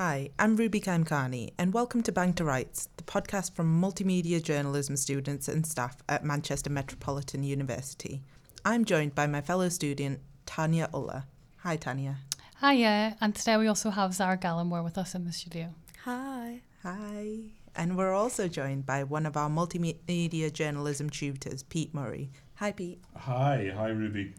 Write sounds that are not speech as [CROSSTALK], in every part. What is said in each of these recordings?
Hi, I'm Ruby Kaimkhani, and welcome to Bang to Rights, the podcast from multimedia journalism students and staff at Manchester Metropolitan University. I'm joined by my fellow student, Tanya Ulla. Hi, Tanya. Hi, yeah, and today we also have Zara Gallimore with us in the studio. Hi. Hi. And we're also joined by one of our multimedia journalism tutors, Pete Murray. Hi, Pete. Hi, hi, Ruby.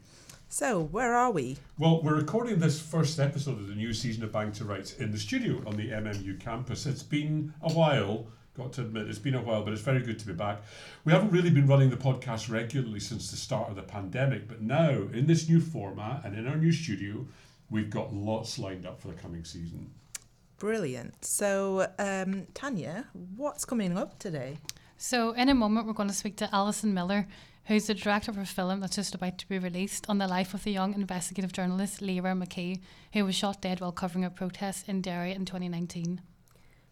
So, where are we? Well, we're recording this first episode of the new season of Bang to Rights in the studio on the MMU campus. It's been a while, got to admit, it's been a while, but it's very good to be back. We haven't really been running the podcast regularly since the start of the pandemic, but now in this new format and in our new studio, we've got lots lined up for the coming season. Brilliant. So, um, Tanya, what's coming up today? So, in a moment, we're going to speak to Alison Miller, who's the director of a film that's just about to be released on the life of the young investigative journalist Lyra McKee, who was shot dead while covering a protest in Derry in 2019.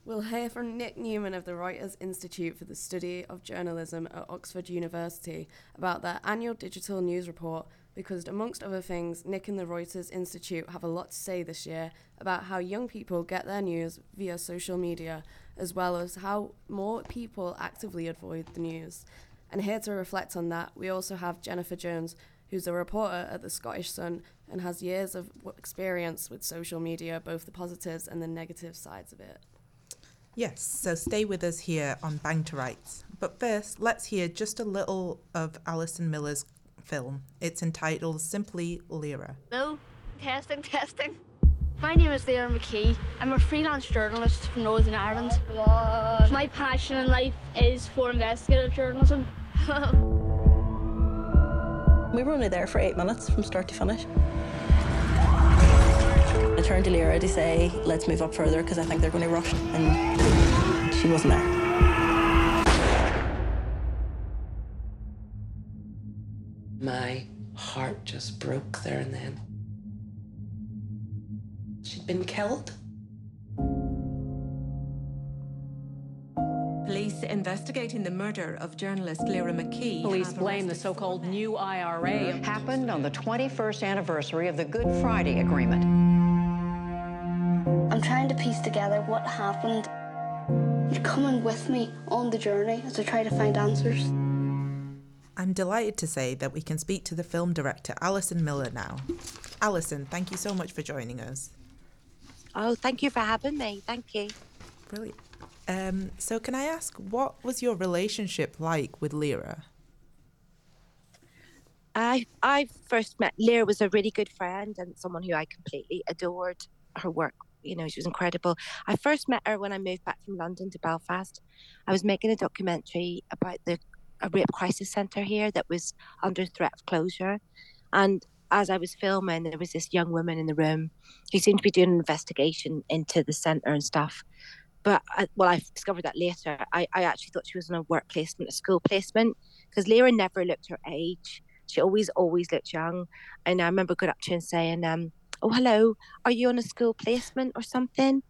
We'll hear from Nick Newman of the Reuters Institute for the Study of Journalism at Oxford University about their annual digital news report because, amongst other things, Nick and the Reuters Institute have a lot to say this year about how young people get their news via social media, as well as how more people actively avoid the news. And here to reflect on that, we also have Jennifer Jones, who's a reporter at the Scottish Sun and has years of experience with social media, both the positives and the negative sides of it. Yes, so stay with us here on Bang to Rights. But first, let's hear just a little of Alison Miller's film. It's entitled simply Lyra. No, [LAUGHS] testing, testing. My name is Lyra McKee. I'm a freelance journalist from Northern Ireland. My passion in life is for investigative journalism. [LAUGHS] we were only there for eight minutes from start to finish. I turned to Lyra to say, let's move up further because I think they're going to rush. And she wasn't there. My heart just broke there and then. She'd been killed. Police investigating the murder of journalist Lyra McKee. Police blame the so-called new IRA. Happened on the 21st anniversary of the Good Friday Agreement. I'm trying to piece together what happened. You're coming with me on the journey as I try to find answers. I'm delighted to say that we can speak to the film director Alison Miller now. Alison, thank you so much for joining us. Oh, thank you for having me. Thank you. Brilliant. Um, so, can I ask, what was your relationship like with Lyra? I I first met Lyra was a really good friend and someone who I completely adored her work. You know, she was incredible. I first met her when I moved back from London to Belfast. I was making a documentary about the a rape crisis centre here that was under threat of closure, and as I was filming, there was this young woman in the room who seemed to be doing an investigation into the centre and stuff. But I, well, I discovered that later. I, I actually thought she was on a work placement, a school placement, because Lyra never looked her age. She always, always looked young. And I remember going up to her and saying, um, "Oh, hello, are you on a school placement or something?"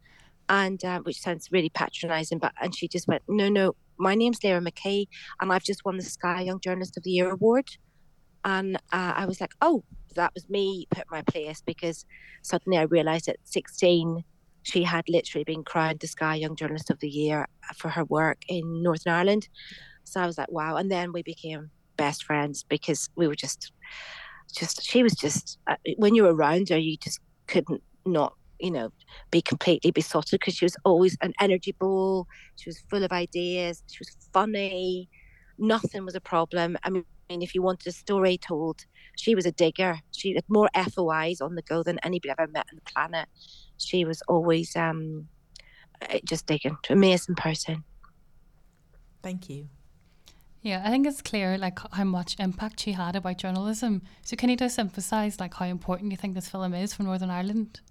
And uh, which sounds really patronising, but and she just went, "No, no, my name's Lyra McKee, and I've just won the Sky Young Journalist of the Year award." And uh, I was like, "Oh, that was me put my place because suddenly I realized at 16 she had literally been crowned the Sky Young Journalist of the Year for her work in Northern Ireland. So I was like, wow. And then we became best friends because we were just, just, she was just, uh, when you were around her, you just couldn't not, you know, be completely besotted because she was always an energy ball. She was full of ideas. She was funny. Nothing was a problem. I mean, if you wanted a story told, she was a digger. She had more FOIs on the go than anybody I've ever met on the planet. She was always um, eh, just digging. Amazing person. Thank you. Yeah, I think it's clear like how much impact she had about journalism. So can you just emphasise like how important you think this film is for Northern Ireland?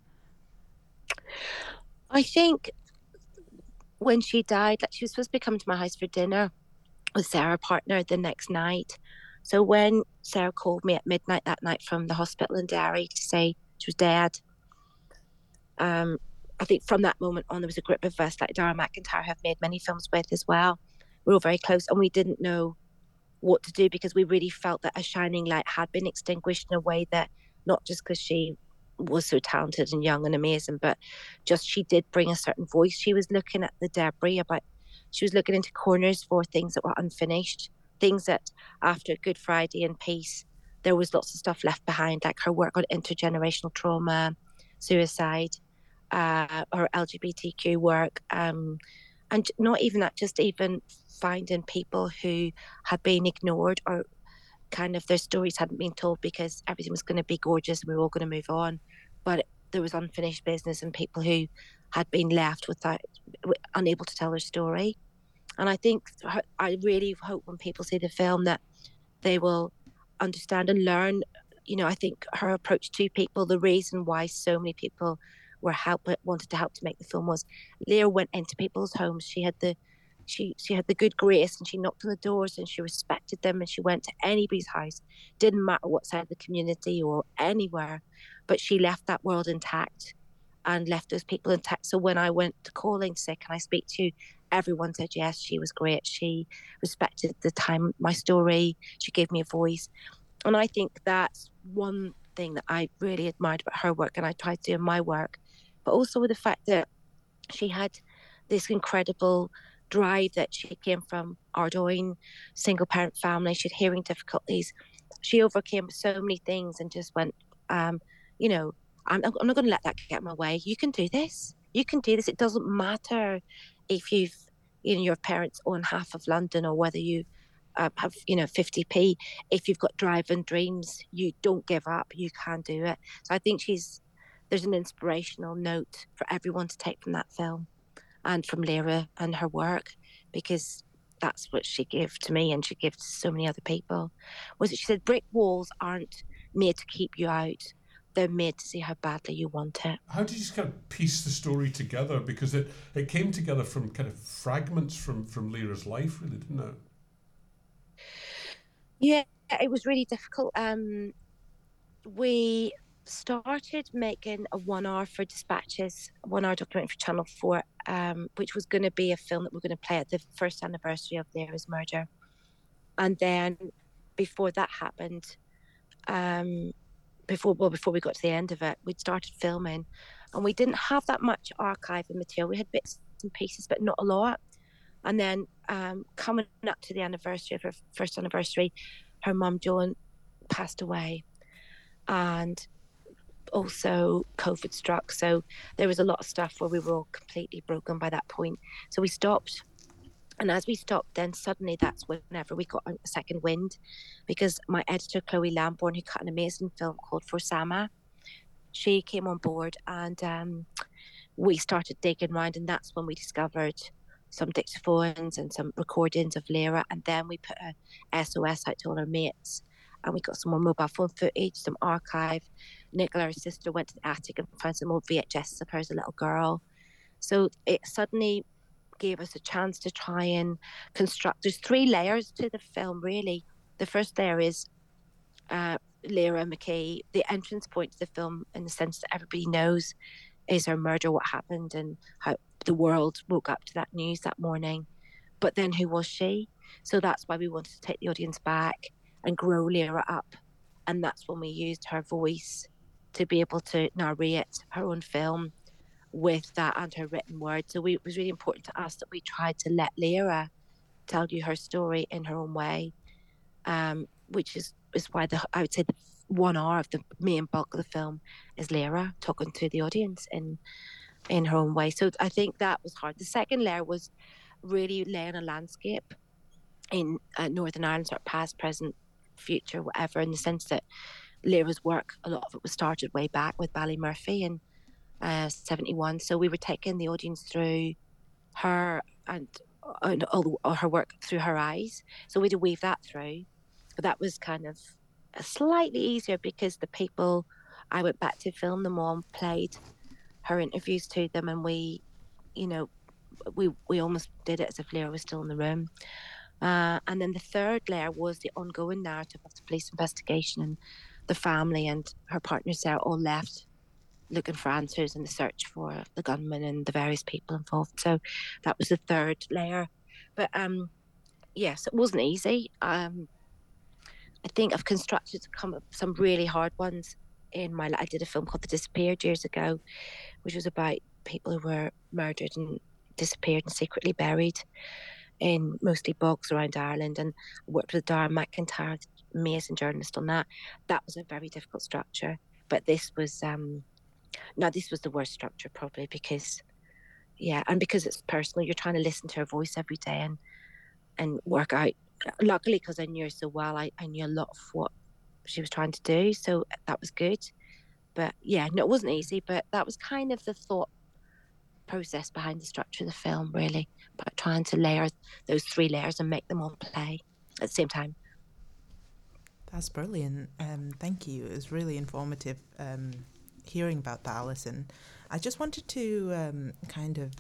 I think when she died, like she was supposed to be coming to my house for dinner with Sarah partner the next night. So when Sarah called me at midnight that night from the hospital in Derry to say she was dead, um, I think from that moment on, there was a group of us, like Darragh MacIntyre, have made many films with as well. We were all very close, and we didn't know what to do because we really felt that a shining light had been extinguished in a way that not just because she was so talented and young and amazing, but just she did bring a certain voice. She was looking at the debris about, she was looking into corners for things that were unfinished, things that after Good Friday and peace, there was lots of stuff left behind, like her work on intergenerational trauma, suicide, uh, her LGBTQ work, um, and not even that, just even finding people who had been ignored or kind of their stories hadn't been told because everything was going to be gorgeous and we were all going to move on. But there was unfinished business and people who had been left without, unable to tell their story. And I think, I really hope when people see the film that they will understand and learn. You know, I think her approach to people, the reason why so many people were help wanted to help to make the film was Lyra went into people's homes. She had the she she had the good grace and she knocked on the doors and she respected them and she went to anybody's house didn't matter what side of the community or anywhere but she left that world intact and left those people intact so when i went to calling sick and i speak to everyone said yes she was great she respected the time my story she gave me a voice and i think that's one thing that i really admired about her work and i tried to do in my work but also with the fact that she had this incredible drive that she came from Ardoyne, single parent family. She had hearing difficulties. She overcame so many things and just went, um, you know, I'm, I'm not going to let that get in my way. You can do this. You can do this. It doesn't matter if you've, you know, your parents own half of London or whether you uh, have, you know, 50p. If you've got driving dreams, you don't give up. You can do it. So I think she's, there's an inspirational note for everyone to take from that film and from Lyra and her work because that's what she gave to me and she gave to so many other people was that she said brick walls aren't made to keep you out they're made to see how badly you want it. How did you just kind of piece the story together? Because it it came together from kind of fragments from from Lyra's life really didn't it? Yeah it was really difficult. Um we started making a one hour for dispatches, one hour documentary for Channel 4, um, which was going to be a film that we are going to play at the first anniversary of Lyra's murder. And then before that happened, um, before well before we got to the end of it, we'd started filming, and we didn't have that much archive and material. We had bits and pieces, but not a lot. And then um, coming up to the anniversary of her first anniversary, her mum Joan passed away, and also COVID struck. So there was a lot of stuff where we were all completely broken by that point. So we stopped. And as we stopped, then suddenly that's whenever we got a second wind, because my editor, Chloe Lambourne, who cut an amazing film called For Sama, she came on board and um, we started digging around. And that's when we discovered some dictaphones and some recordings of Lyra. And then we put a SOS out to all our mates and we got some more mobile phone footage, some archive. Nicola, her sister, went to the attic and found some old VHS of her as a little girl. So it suddenly gave us a chance to try and construct. There's three layers to the film, really. The first layer is uh, Lyra McKee, the entrance point to the film, in the sense that everybody knows is her murder, what happened, and how the world woke up to that news that morning. But then who was she? So that's why we wanted to take the audience back and grow Lyra up. And that's when we used her voice to be able to narrate her own film with that and her written word. So we, it was really important to us that we tried to let Lyra tell you her story in her own way, um, which is, is why the I would say the one hour of the main bulk of the film is Lyra talking to the audience in in her own way. So I think that was hard. The second layer was really laying a landscape in uh, Northern Ireland, sort of past, present, future, whatever, in the sense that Lyra's work, a lot of it was started way back with Ballymurphy in uh, 71. So we were taking the audience through her and, and all, all her work through her eyes. So we had to weave that through. But that was kind of slightly easier because the people I went back to film them on played her interviews to them and we, you know, we we almost did it as if Lyra was still in the room. Uh, and then the third layer was the ongoing narrative of the police investigation and the family and her partners there all left looking for answers in the search for the gunman and the various people involved. So that was the third layer. But um, yes, it wasn't easy. Um, I think I've constructed some really hard ones in my. I did a film called The Disappeared years ago, which was about people who were murdered and disappeared and secretly buried in mostly bogs around Ireland. And I worked with Darragh MacIntyre, amazing journalist on that. That was a very difficult structure, but this was um, now this was the worst structure probably because yeah, and because it's personal, you're trying to listen to her voice every day and and work out. Luckily, because I knew her so well, I, I knew a lot of what she was trying to do, so that was good. But yeah, no, it wasn't easy, but that was kind of the thought process behind the structure of the film, really, about trying to layer those three layers and make them all play at the same time. That's brilliant. Um, thank you. It was really informative um, hearing about that, Alison. I just wanted to um, kind of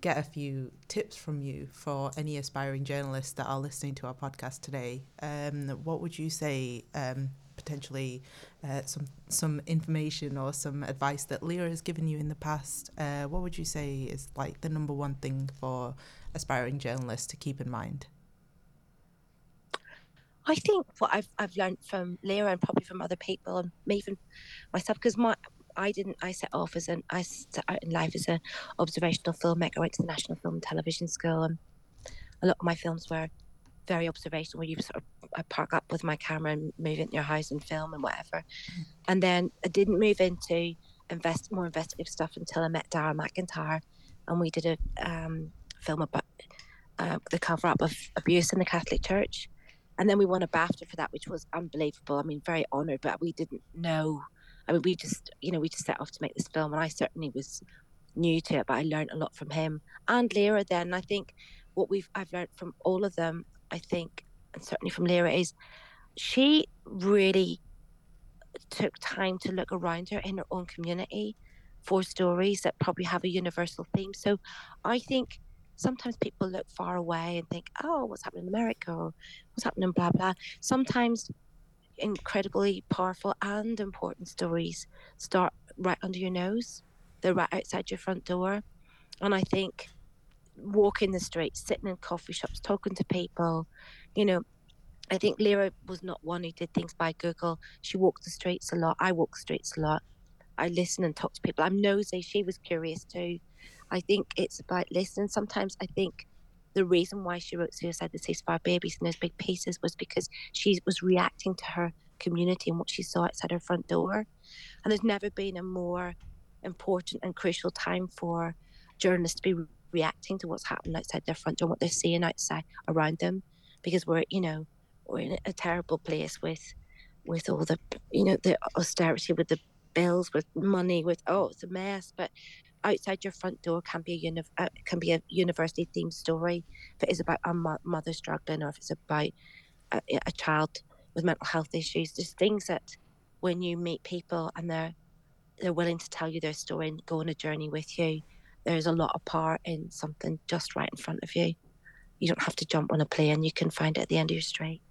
get a few tips from you for any aspiring journalists that are listening to our podcast today. Um, what would you say um, potentially uh, some some information or some advice that Lyra has given you in the past? Uh, what would you say is like the number one thing for aspiring journalists to keep in mind? I think what I've I've learned from Lyra and probably from other people and even myself because my I didn't I set off as an I set out in life as an observational filmmaker. I went to the National Film and Television School and a lot of my films were very observational where you sort of I park up with my camera and move into your house and film and whatever. Mm. And then I didn't move into invest more investigative stuff until I met Darragh MacIntyre and we did a um, film about uh, the cover up of abuse in the Catholic Church and then we won a BAFTA for that, which was unbelievable. I mean, very honoured, but we didn't know. I mean, we just, you know, we just set off to make this film, and I certainly was new to it, but I learned a lot from him and Lyra. Then I think what we've I've learned from all of them, I think, and certainly from Lyra, is she really took time to look around her in her own community for stories that probably have a universal theme. So I think sometimes people look far away and think, oh, what's happening in America or what's happening, blah, blah. Sometimes incredibly powerful and important stories start right under your nose, they're right outside your front door. And I think walking the streets, sitting in coffee shops, talking to people, you know, I think Lyra was not one who did things by Google. She walked the streets a lot. I walk the streets a lot. I listen and talk to people. I'm nosy. She was curious too. I think it's about listening. Sometimes I think the reason why she wrote Suicide the Ceasefire Babies in those big pieces was because she was reacting to her community and what she saw outside her front door. And there's never been a more important and crucial time for journalists to be reacting to what's happening outside their front door, what they're seeing outside around them, because we're, you know, we're in a terrible place with, with all the, you know, the austerity with the bills, with money, with oh, it's a mess. But outside your front door can be a uni- uh, can be a university themed story. If it is about a mo- mother struggling, or if it's about a, a child with mental health issues, there's things that when you meet people and they're they're willing to tell you their story and go on a journey with you, there's a lot of power in something just right in front of you. You don't have to jump on a plane; you can find it at the end of your street.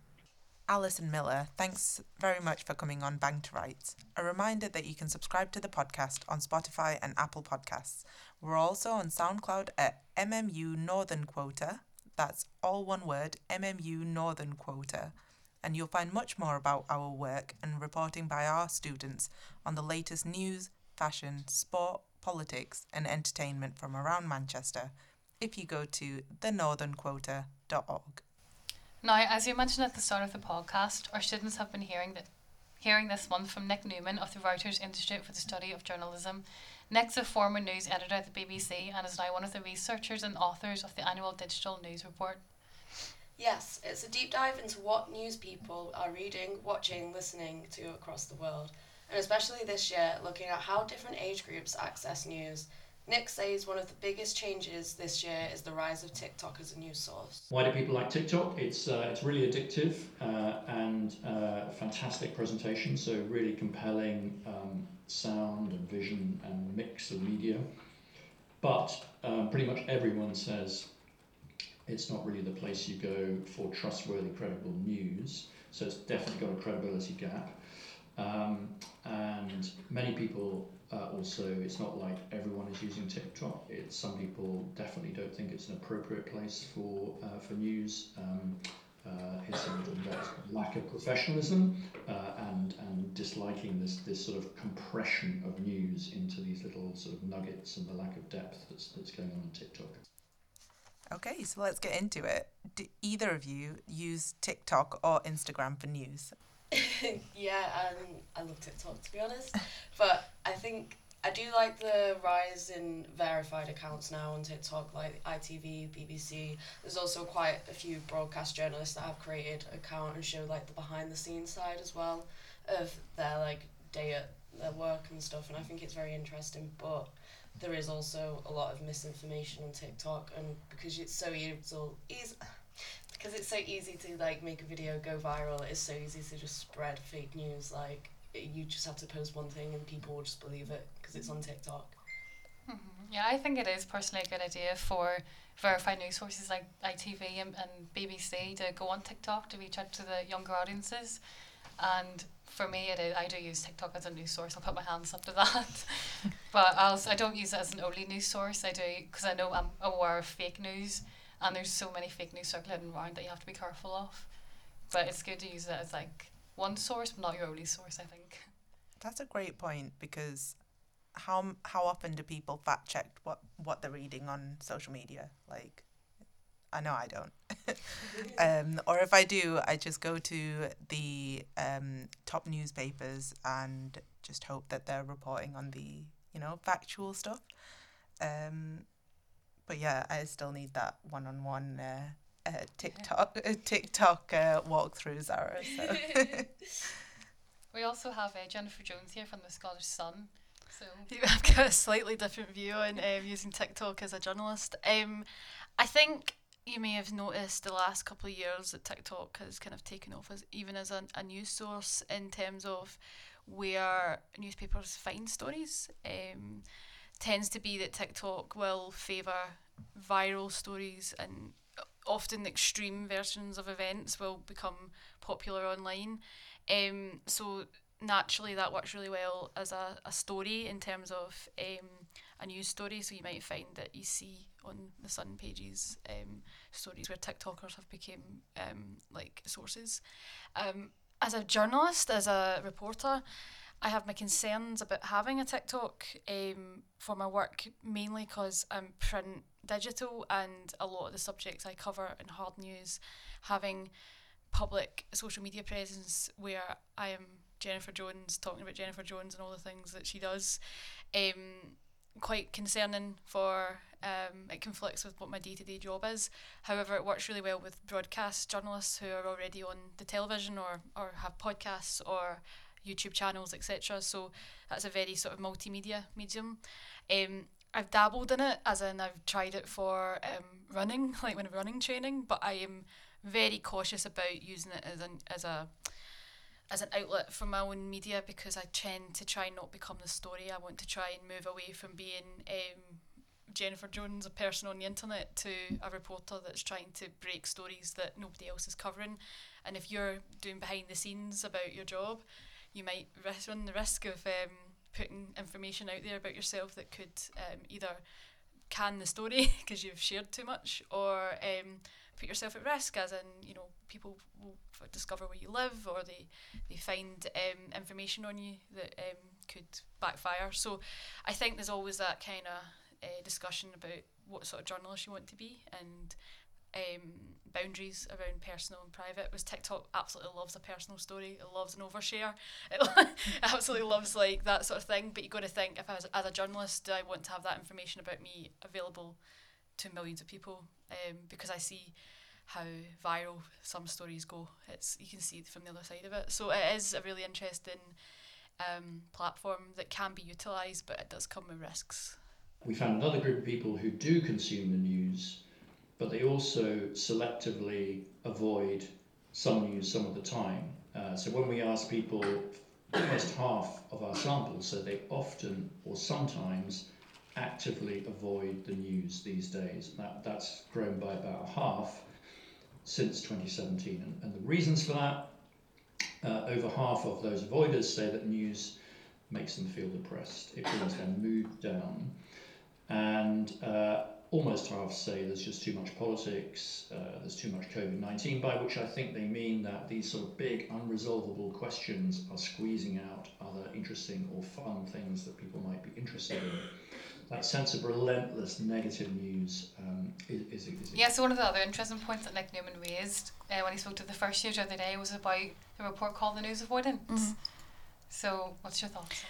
Alison Miller, thanks very much for coming on Bang to Rights. A reminder that you can subscribe to the podcast on Spotify and Apple Podcasts. We're also on SoundCloud at MMU Northern Quota. That's all one word, MMU Northern Quota. And you'll find much more about our work and reporting by our students on the latest news, fashion, sport, politics, and entertainment from around Manchester if you go to thenorthernquota.org. Now, as you mentioned at the start of the podcast, our students have been hearing that hearing this month from Nick Newman of the Reuters Institute for the Study of Journalism. Nick's a former news editor at the BBC and is now one of the researchers and authors of the annual digital news report. Yes, it's a deep dive into what news people are reading, watching, listening to across the world, and especially this year, looking at how different age groups access news Nick says one of the biggest changes this year is the rise of TikTok as a news source. Why do people like TikTok? It's uh, it's really addictive uh, and uh, fantastic presentation. So really compelling um, sound and vision and mix of media. But um, pretty much everyone says it's not really the place you go for trustworthy, credible news. So it's definitely got a credibility gap. Um, and many people uh, also, it's not like everyone is using TikTok. It's some people definitely don't think it's an appropriate place for uh, for news. Um, uh, uh, lack of professionalism uh, and and disliking this this sort of compression of news into these little sort of nuggets and the lack of depth that's that's going on on TikTok. Okay, so let's get into it. Do either of you use TikTok or Instagram for news? [LAUGHS] yeah, um, I love TikTok to be honest, but I think I do like the rise in verified accounts now on TikTok, like ITV, BBC. There's also quite a few broadcast journalists that have created account and show like the behind the scenes side as well of their like day at their work and stuff. And I think it's very interesting. But there is also a lot of misinformation on TikTok, and because it's so easy, easy because it's so easy to like make a video go viral. It's so easy to just spread fake news like you just have to post one thing and people will just believe it because it's on TikTok. Mm-hmm. Yeah, I think it is personally a good idea for verified news sources like ITV and, and BBC to go on TikTok to reach out to the younger audiences. And for me, it is, I do use TikTok as a news source. I'll put my hands up to [LAUGHS] that. but I'll, I don't use it as an only news source. I do because I know I'm aware of fake news, and there's so many fake news circulating around that you have to be careful of. But it's good to use it as like one source, but not your only source, I think. That's a great point because how how often do people fact check what what they're reading on social media? Like, I know I don't. [LAUGHS] um, or if I do, I just go to the um, top newspapers and just hope that they're reporting on the you know factual stuff. Um, but yeah, I still need that one on one uh, TikTok uh, TikTok uh, walkthrough, Zara. So. [LAUGHS] we also have uh, Jennifer Jones here from the Scottish Sun. So [LAUGHS] I've got a slightly different view on um, using TikTok as a journalist. Um, I think you may have noticed the last couple of years that TikTok has kind of taken off as even as a, a news source in terms of where newspapers find stories. Um, tends to be that TikTok will favour viral stories and often extreme versions of events will become popular online. Um, so naturally that works really well as a, a story in terms of um, a news story. So you might find that you see on the Sun pages um, stories where TikTokers have become um, like sources. Um, as a journalist, as a reporter, I have my concerns about having a TikTok um, for my work, mainly because I'm print digital and a lot of the subjects I cover in hard news, having public social media presence where I am Jennifer Jones talking about Jennifer Jones and all the things that she does, um, quite concerning for um, it conflicts with what my day to day job is. However, it works really well with broadcast journalists who are already on the television or, or have podcasts or YouTube channels, etc. So that's a very sort of multimedia medium. Um, I've dabbled in it, as in I've tried it for um, running, [LAUGHS] like when I'm running training, but I am very cautious about using it as an as a as an outlet for my own media because I tend to try not become the story. I want to try and move away from being um, Jennifer Jones, a person on the internet, to a reporter that's trying to break stories that nobody else is covering. And if you're doing behind the scenes about your job, you might run the risk of um, putting information out there about yourself that could um, either can the story [LAUGHS] because you've shared too much or um, put yourself at risk as in you know people will discover where you live or they they find um, information on you that um, could backfire. So I think there's always that kind of uh, discussion about what sort of journalist you want to be and um, boundaries around personal and private was TikTok absolutely loves a personal story. It loves an overshare. [LAUGHS] It absolutely loves like that sort of thing. But you've got to think if I was as a journalist do I want to have that information about me available to millions of people? Um, because I see how viral some stories go. It's you can see from the other side of it. So it is a really interesting um, platform that can be utilised but it does come with risks. We found another group of people who do consume the news but they also selectively avoid some news some of the time. Uh, so when we ask people, almost half of our samples said they often or sometimes actively avoid the news these days. That, that's grown by about half since 2017. And, and the reasons for that, uh, over half of those avoiders say that news makes them feel depressed. It brings their mood down. And uh, almost half say there's just too much politics, uh, there's too much COVID 19, by which I think they mean that these sort of big unresolvable questions are squeezing out other interesting or fun things that people might be interested in. That sense of relentless negative news um, is, is, is Yeah, so one of the other interesting points that Nick Newman raised uh, when he spoke to the first year the other day was about the report called The News Avoidance. Mm-hmm. So, what's your thoughts?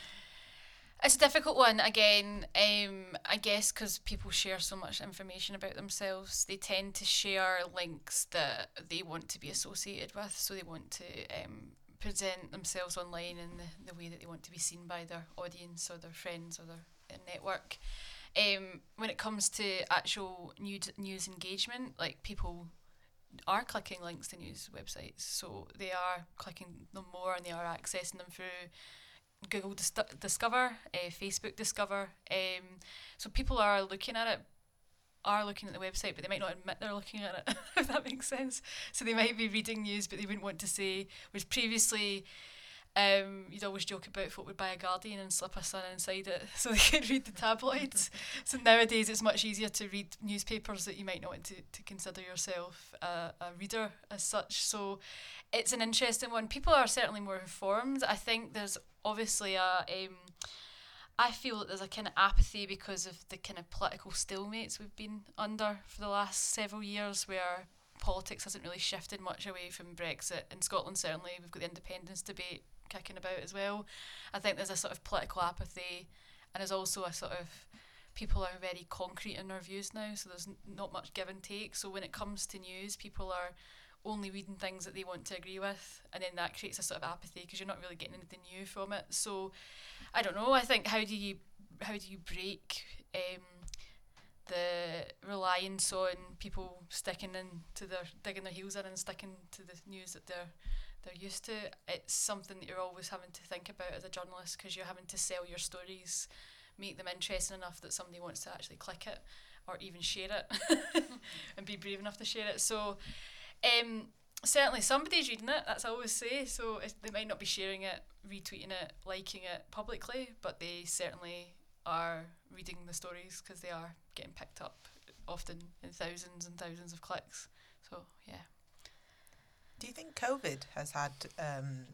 It's a difficult one again. Um, I guess because people share so much information about themselves, they tend to share links that they want to be associated with. So they want to um, present themselves online in the, the way that they want to be seen by their audience or their friends or their, their network. Um, when it comes to actual news news engagement, like people are clicking links to news websites, so they are clicking them more and they are accessing them through Google Dis- Discover, uh, Facebook Discover. Um, so people are looking at it, are looking at the website, but they might not admit they're looking at it, [LAUGHS] if that makes sense. So they might be reading news, but they wouldn't want to say, which previously um, you'd always joke about folk would buy a Guardian and slip a sun inside it [LAUGHS] so they could read the tabloids. [LAUGHS] so nowadays it's much easier to read newspapers that you might not want to, to consider yourself a, a reader as such. So it's an interesting one. People are certainly more informed. I think there's obviously a. Um, I feel that there's a kind of apathy because of the kind of political stalemates we've been under for the last several years, where politics hasn't really shifted much away from Brexit. In Scotland, certainly, we've got the independence debate kicking about as well. I think there's a sort of political apathy, and there's also a sort of people are very concrete in their views now, so there's not much give and take. So when it comes to news, people are only reading things that they want to agree with, and then that creates a sort of apathy because you're not really getting anything new from it. So, I don't know. I think how do you how do you break um, the reliance on people sticking in to their digging their heels in and sticking to the news that they're they're used to? It's something that you're always having to think about as a journalist because you're having to sell your stories, make them interesting enough that somebody wants to actually click it or even share it [LAUGHS] and be brave enough to share it. So um, certainly somebody's reading it. That's I always say. So they might not be sharing it, retweeting it, liking it publicly, but they certainly are reading the stories because they are getting picked up often in thousands and thousands of clicks. So yeah. Do you think COVID has had? Um,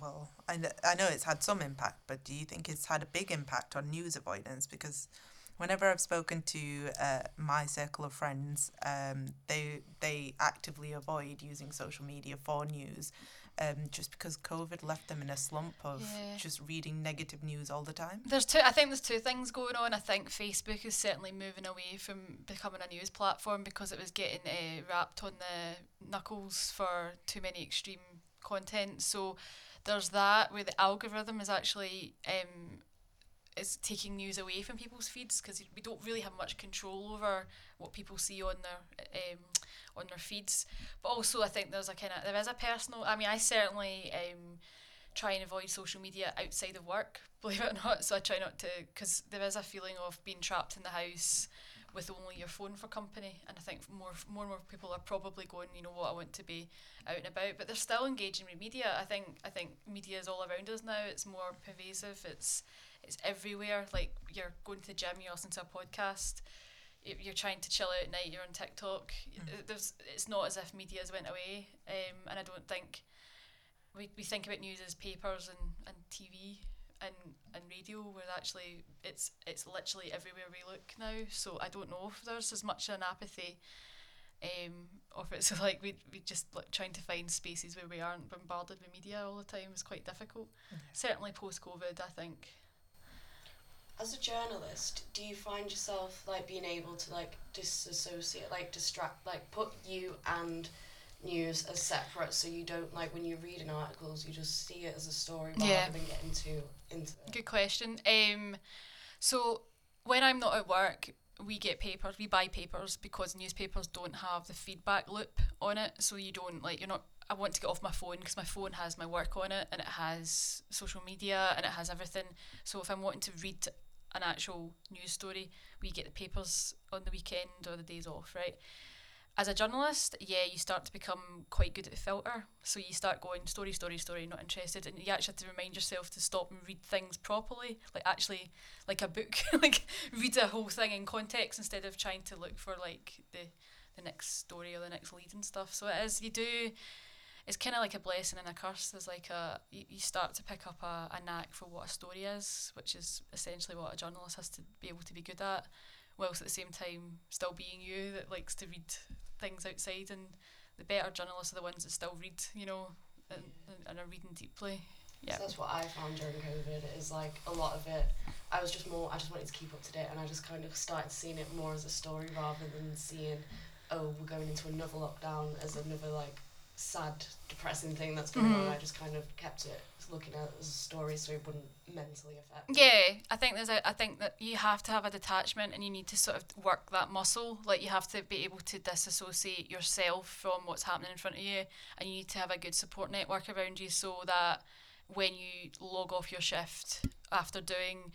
well, I I know it's had some impact, but do you think it's had a big impact on news avoidance? Because whenever I've spoken to uh, my circle of friends, um, they they actively avoid using social media for news, um, just because COVID left them in a slump of yeah. just reading negative news all the time. There's two. I think there's two things going on. I think Facebook is certainly moving away from becoming a news platform because it was getting uh, rapped on the knuckles for too many extreme content. So there's that where the algorithm is actually um, is taking news away from people's feeds because we don't really have much control over what people see on their um, on their feeds. But also, I think there's a kind of there is a personal. I mean, I certainly um, try and avoid social media outside of work, [LAUGHS] believe it or not. So I try not to because there is a feeling of being trapped in the house with only your phone for company. And I think more more and more people are probably going, you know what, I want to be out and about, but they're still engaging with media. I think I think media is all around us now. It's more pervasive. It's it's everywhere. Like you're going to the gym, you're listening to a podcast, you're trying to chill out at night, you're on TikTok. Mm. There's, it's not as if media has went away, um, and I don't think we, we think about news as papers and, and TV and, and radio, where actually it's it's literally everywhere we look now. So I don't know if there's as much an apathy. Um, or if it's [LAUGHS] like we we just like trying to find spaces where we aren't bombarded with media all the time is quite difficult. Okay. Certainly post COVID, I think as a journalist, do you find yourself like being able to like disassociate, like distract, like put you and news as separate, so you don't like when you're reading articles, you just see it as a story rather yeah. than get into into. It. Good question. Um, so when I'm not at work, we get papers, we buy papers because newspapers don't have the feedback loop on it, so you don't like you're not I want to get off my phone because my phone has my work on it and it has social media and it has everything. So if I'm wanting to read an actual news story, we get the papers on the weekend or the days off, right? as a journalist, yeah, you start to become quite good at the filter. So you start going story, story, story, not interested, and you actually have to remind yourself to stop and read things properly, like actually, like a book, [LAUGHS] like read the whole thing in context instead of trying to look for like the the next story or the next lead and stuff. So it is you do. It's kind of like a blessing and a curse. There's like a you, you start to pick up a, a knack for what a story is, which is essentially what a journalist has to be able to be good at whilst at the same time still being you that likes to read things outside and the better journalists are the ones that still read you know and, mm. and are reading deeply. Yeah. so that's what I found during COVID is like a lot of it I was just more I just wanted to keep up to date and I just kind of started seeing it more as a story rather than seeing oh we're going into another lockdown as another like sad depressing thing that's going mm-hmm. on I just kind of kept it looking at it as a story so it wouldn't mentally affect yeah i think there's a i think that you have to have a detachment and you need to sort of work that muscle. Like you have to be able to disassociate yourself from what's happening in front of you and you need to have a good support network around you so that when you log off your shift after doing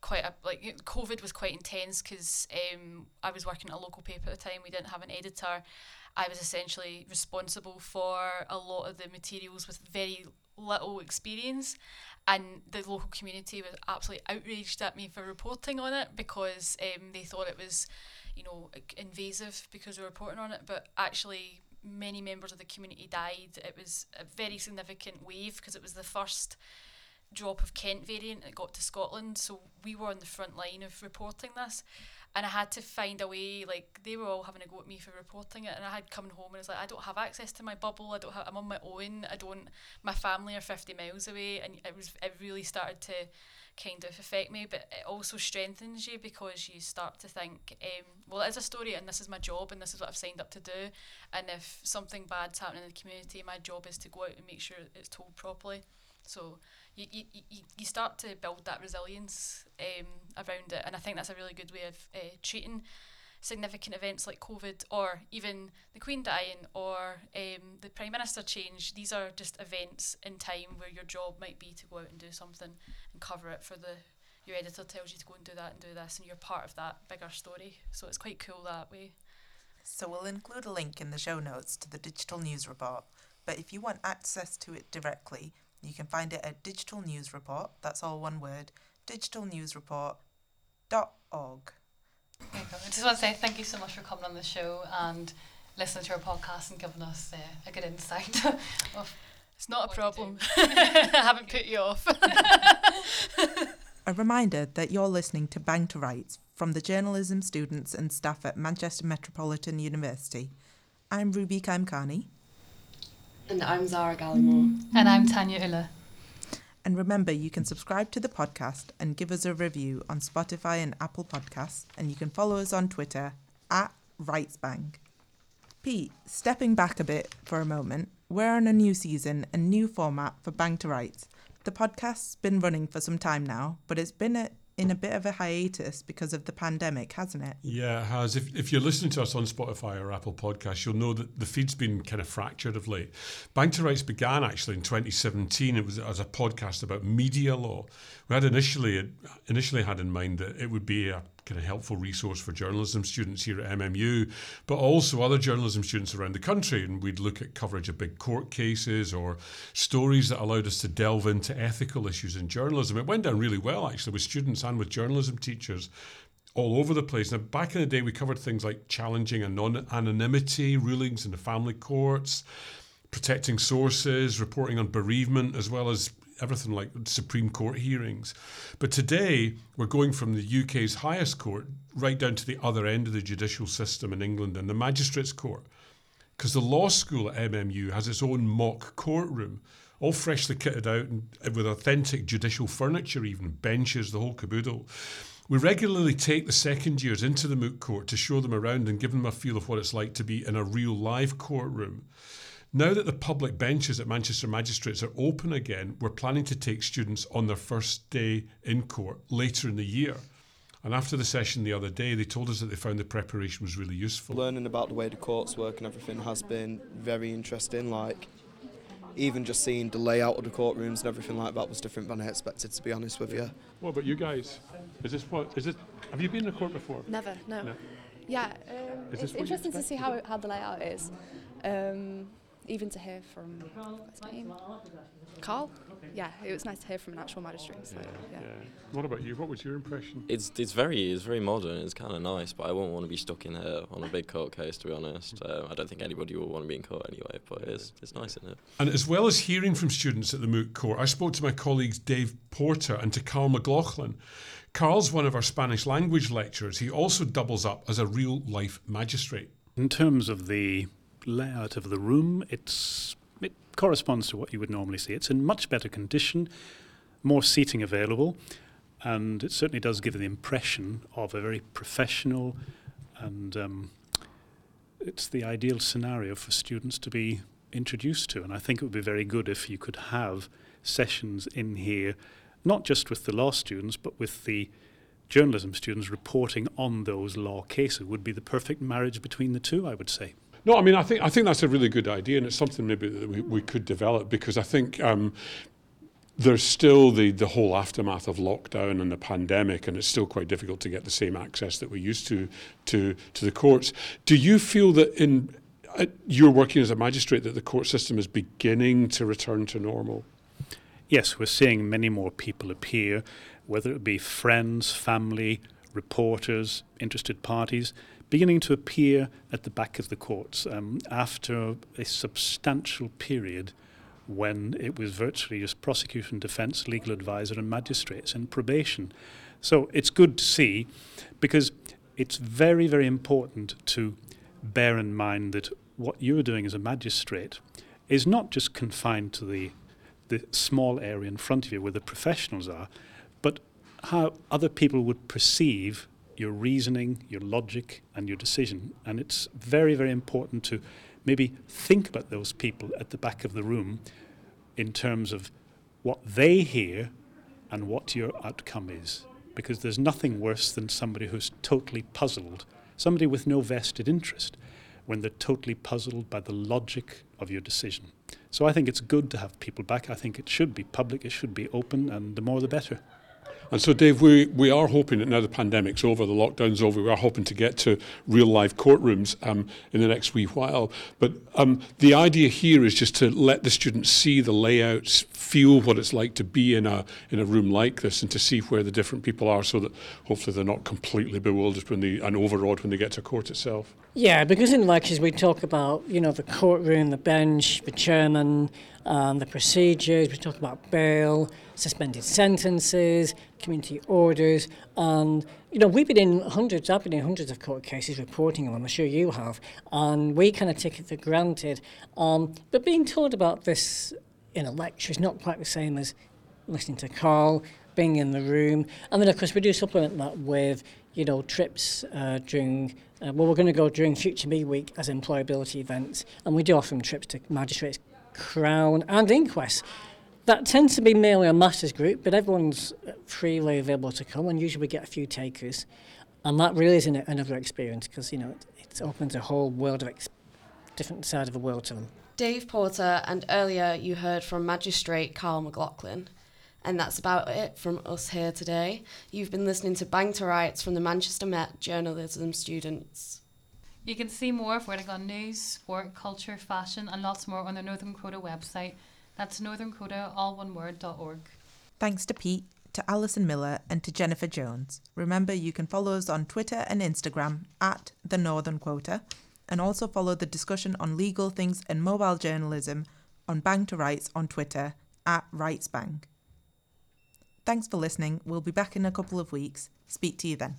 quite a like covid was quite intense because um, i was working at a local paper at the time. We didn't have an editor I was essentially responsible for a lot of the materials with very little experience and the local community was absolutely outraged at me for reporting on it because um, they thought it was you know invasive because we were reporting on it but actually many members of the community died. It was a very significant wave because it was the first drop of Kent variant that got to Scotland so we were on the front line of reporting this and I had to find a way. Like they were all having a go at me for reporting it, and I had coming home and it's like I don't have access to my bubble. I don't have. I'm on my own. I don't. My family are fifty miles away, and it was. It really started to kind of affect me, but it also strengthens you because you start to think, um, well, it is a story, and this is my job, and this is what I've signed up to do. And if something bad's happening in the community, my job is to go out and make sure it's told properly. So you, you, you, start to build that resilience um, around it. And I think that's a really good way of uh, treating significant events like COVID or even the Queen dying or um, the Prime Minister change. These are just events in time where your job might be to go out and do something and cover it for the your editor tells you to go and do that and do this and you're part of that bigger story. So it's quite cool that way. So we'll include a link in the show notes to the digital news report. But if you want access to it directly, you can find it at Digital News Report, that's all one word, digitalnewsreport.org. I just want to say thank you so much for coming on the show and listening to our podcast and giving us uh, a good insight [LAUGHS] of It's not a problem. [LAUGHS] [LAUGHS] I haven't put you off. a reminder that you're listening to Bang to Rights from the journalism students and staff at Manchester Metropolitan University. I'm Ruby Kaimkani. And I'm Zara Gallimore. Mm. And I'm Tanya Ulla. And remember, you can subscribe to the podcast and give us a review on Spotify and Apple Podcasts. And you can follow us on Twitter at RightsBang. Pete, stepping back a bit for a moment, we're on a new season and new format for Bang to Rights. The podcast's been running for some time now, but it's been a, in a bit of a hiatus because of the pandemic, hasn't it? Yeah, it has. If, if you're listening to us on Spotify or Apple Podcasts, you'll know that the feed's been kind of fractured of late. Bang to Rights began actually in 2017. It was as a podcast about media law. We had initially initially had in mind that it would be a kind of helpful resource for journalism students here at MMU, but also other journalism students around the country. And we'd look at coverage of big court cases or stories that allowed us to delve into ethical issues in journalism. It went down really well, actually, with students and with journalism teachers all over the place. Now, back in the day, we covered things like challenging anon- anonymity rulings in the family courts, protecting sources, reporting on bereavement, as well as everything like Supreme Court hearings. But today, we're going from the UK's highest court right down to the other end of the judicial system in England and the Magistrates Court. Because the law school at MMU has its own mock courtroom, all freshly kitted out and uh, with authentic judicial furniture, even benches, the whole caboodle. We regularly take the second years into the moot court to show them around and give them a feel of what it's like to be in a real live courtroom. Now that the public benches at Manchester Magistrates are open again, we're planning to take students on their first day in court later in the year. And after the session the other day, they told us that they found the preparation was really useful. Learning about the way the courts work and everything has been very interesting. Like, even just seeing the layout of the courtrooms and everything like that was different than I expected, to be honest with you. What about you guys? Is this what? Is it? Have you been in a court before? Never, no. no. Yeah, um, it's interesting to see how, how the layout is. Um, even to hear from his name? Carl. Yeah, it was nice to hear from an actual magistrate. So, yeah. yeah. What about you? What was your impression? It's it's very it's very modern. It's kind of nice, but I wouldn't want to be stuck in here on a big court case. To be honest, uh, I don't think anybody would want to be in court anyway. But it's it's nice in it. And as well as hearing from students at the moot court, I spoke to my colleagues Dave Porter and to Carl McLaughlin. Carl's one of our Spanish language lecturers. He also doubles up as a real life magistrate. In terms of the layout of the room, it's it corresponds to what you would normally see. It's in much better condition, more seating available, and it certainly does give the impression of a very professional and um, it's the ideal scenario for students to be introduced to. And I think it would be very good if you could have sessions in here, not just with the law students, but with the journalism students reporting on those law cases It would be the perfect marriage between the two, I would say. No, I mean, I think I think that's a really good idea, and it's something maybe that we, we could develop because I think um, there's still the the whole aftermath of lockdown and the pandemic, and it's still quite difficult to get the same access that we used to to to the courts. Do you feel that in uh, you're working as a magistrate that the court system is beginning to return to normal? Yes, we're seeing many more people appear, whether it be friends, family, reporters, interested parties beginning to appear at the back of the courts um, after a substantial period when it was virtually just prosecution, defence, legal advisor, and magistrates and probation. So it's good to see because it's very, very important to bear in mind that what you're doing as a magistrate is not just confined to the the small area in front of you where the professionals are, but how other people would perceive your reasoning, your logic, and your decision. And it's very, very important to maybe think about those people at the back of the room in terms of what they hear and what your outcome is. Because there's nothing worse than somebody who's totally puzzled, somebody with no vested interest, when they're totally puzzled by the logic of your decision. So I think it's good to have people back. I think it should be public, it should be open, and the more the better. And so, Dave, we, we are hoping that now the pandemic's over, the lockdown's over, we are hoping to get to real live courtrooms um, in the next wee while. But um, the idea here is just to let the students see the layouts, feel what it's like to be in a in a room like this, and to see where the different people are, so that hopefully they're not completely bewildered when they and overawed when they get to court itself. Yeah, because in lectures we talk about you know the courtroom, the bench, the chairman, um, the procedures. We talk about bail, suspended sentences, community orders, and you know we've been in hundreds. I've been in hundreds of court cases reporting them. I'm sure you have, and we kind of take it for granted. Um, but being told about this in a lecture is not quite the same as listening to Carl, being in the room, and then of course we do supplement that with you know trips uh, during. Uh, well, we're going to go during Future Me Week as employability events, and we do offer trips to magistrates Crown and Inquest. That tends to be mainly a masters group, but everyone's freely available to come, and usually we get a few takers. And that really is an, another experience because, you know, it, it, opens a whole world of ex- different side of the world to them. Dave Porter, and earlier you heard from Magistrate Carl McLaughlin. And that's about it from us here today. You've been listening to Bang to Rights from the Manchester Met journalism students. You can see more of Where on news, sport, culture, fashion, and lots more on the Northern Quota website. That's northernquota, all one word, dot .org. Thanks to Pete, to Alison Miller, and to Jennifer Jones. Remember, you can follow us on Twitter and Instagram at The Northern Quota, and also follow the discussion on legal things and mobile journalism on Bang to Rights on Twitter at RightsBang. Thanks for listening. We'll be back in a couple of weeks. Speak to you then.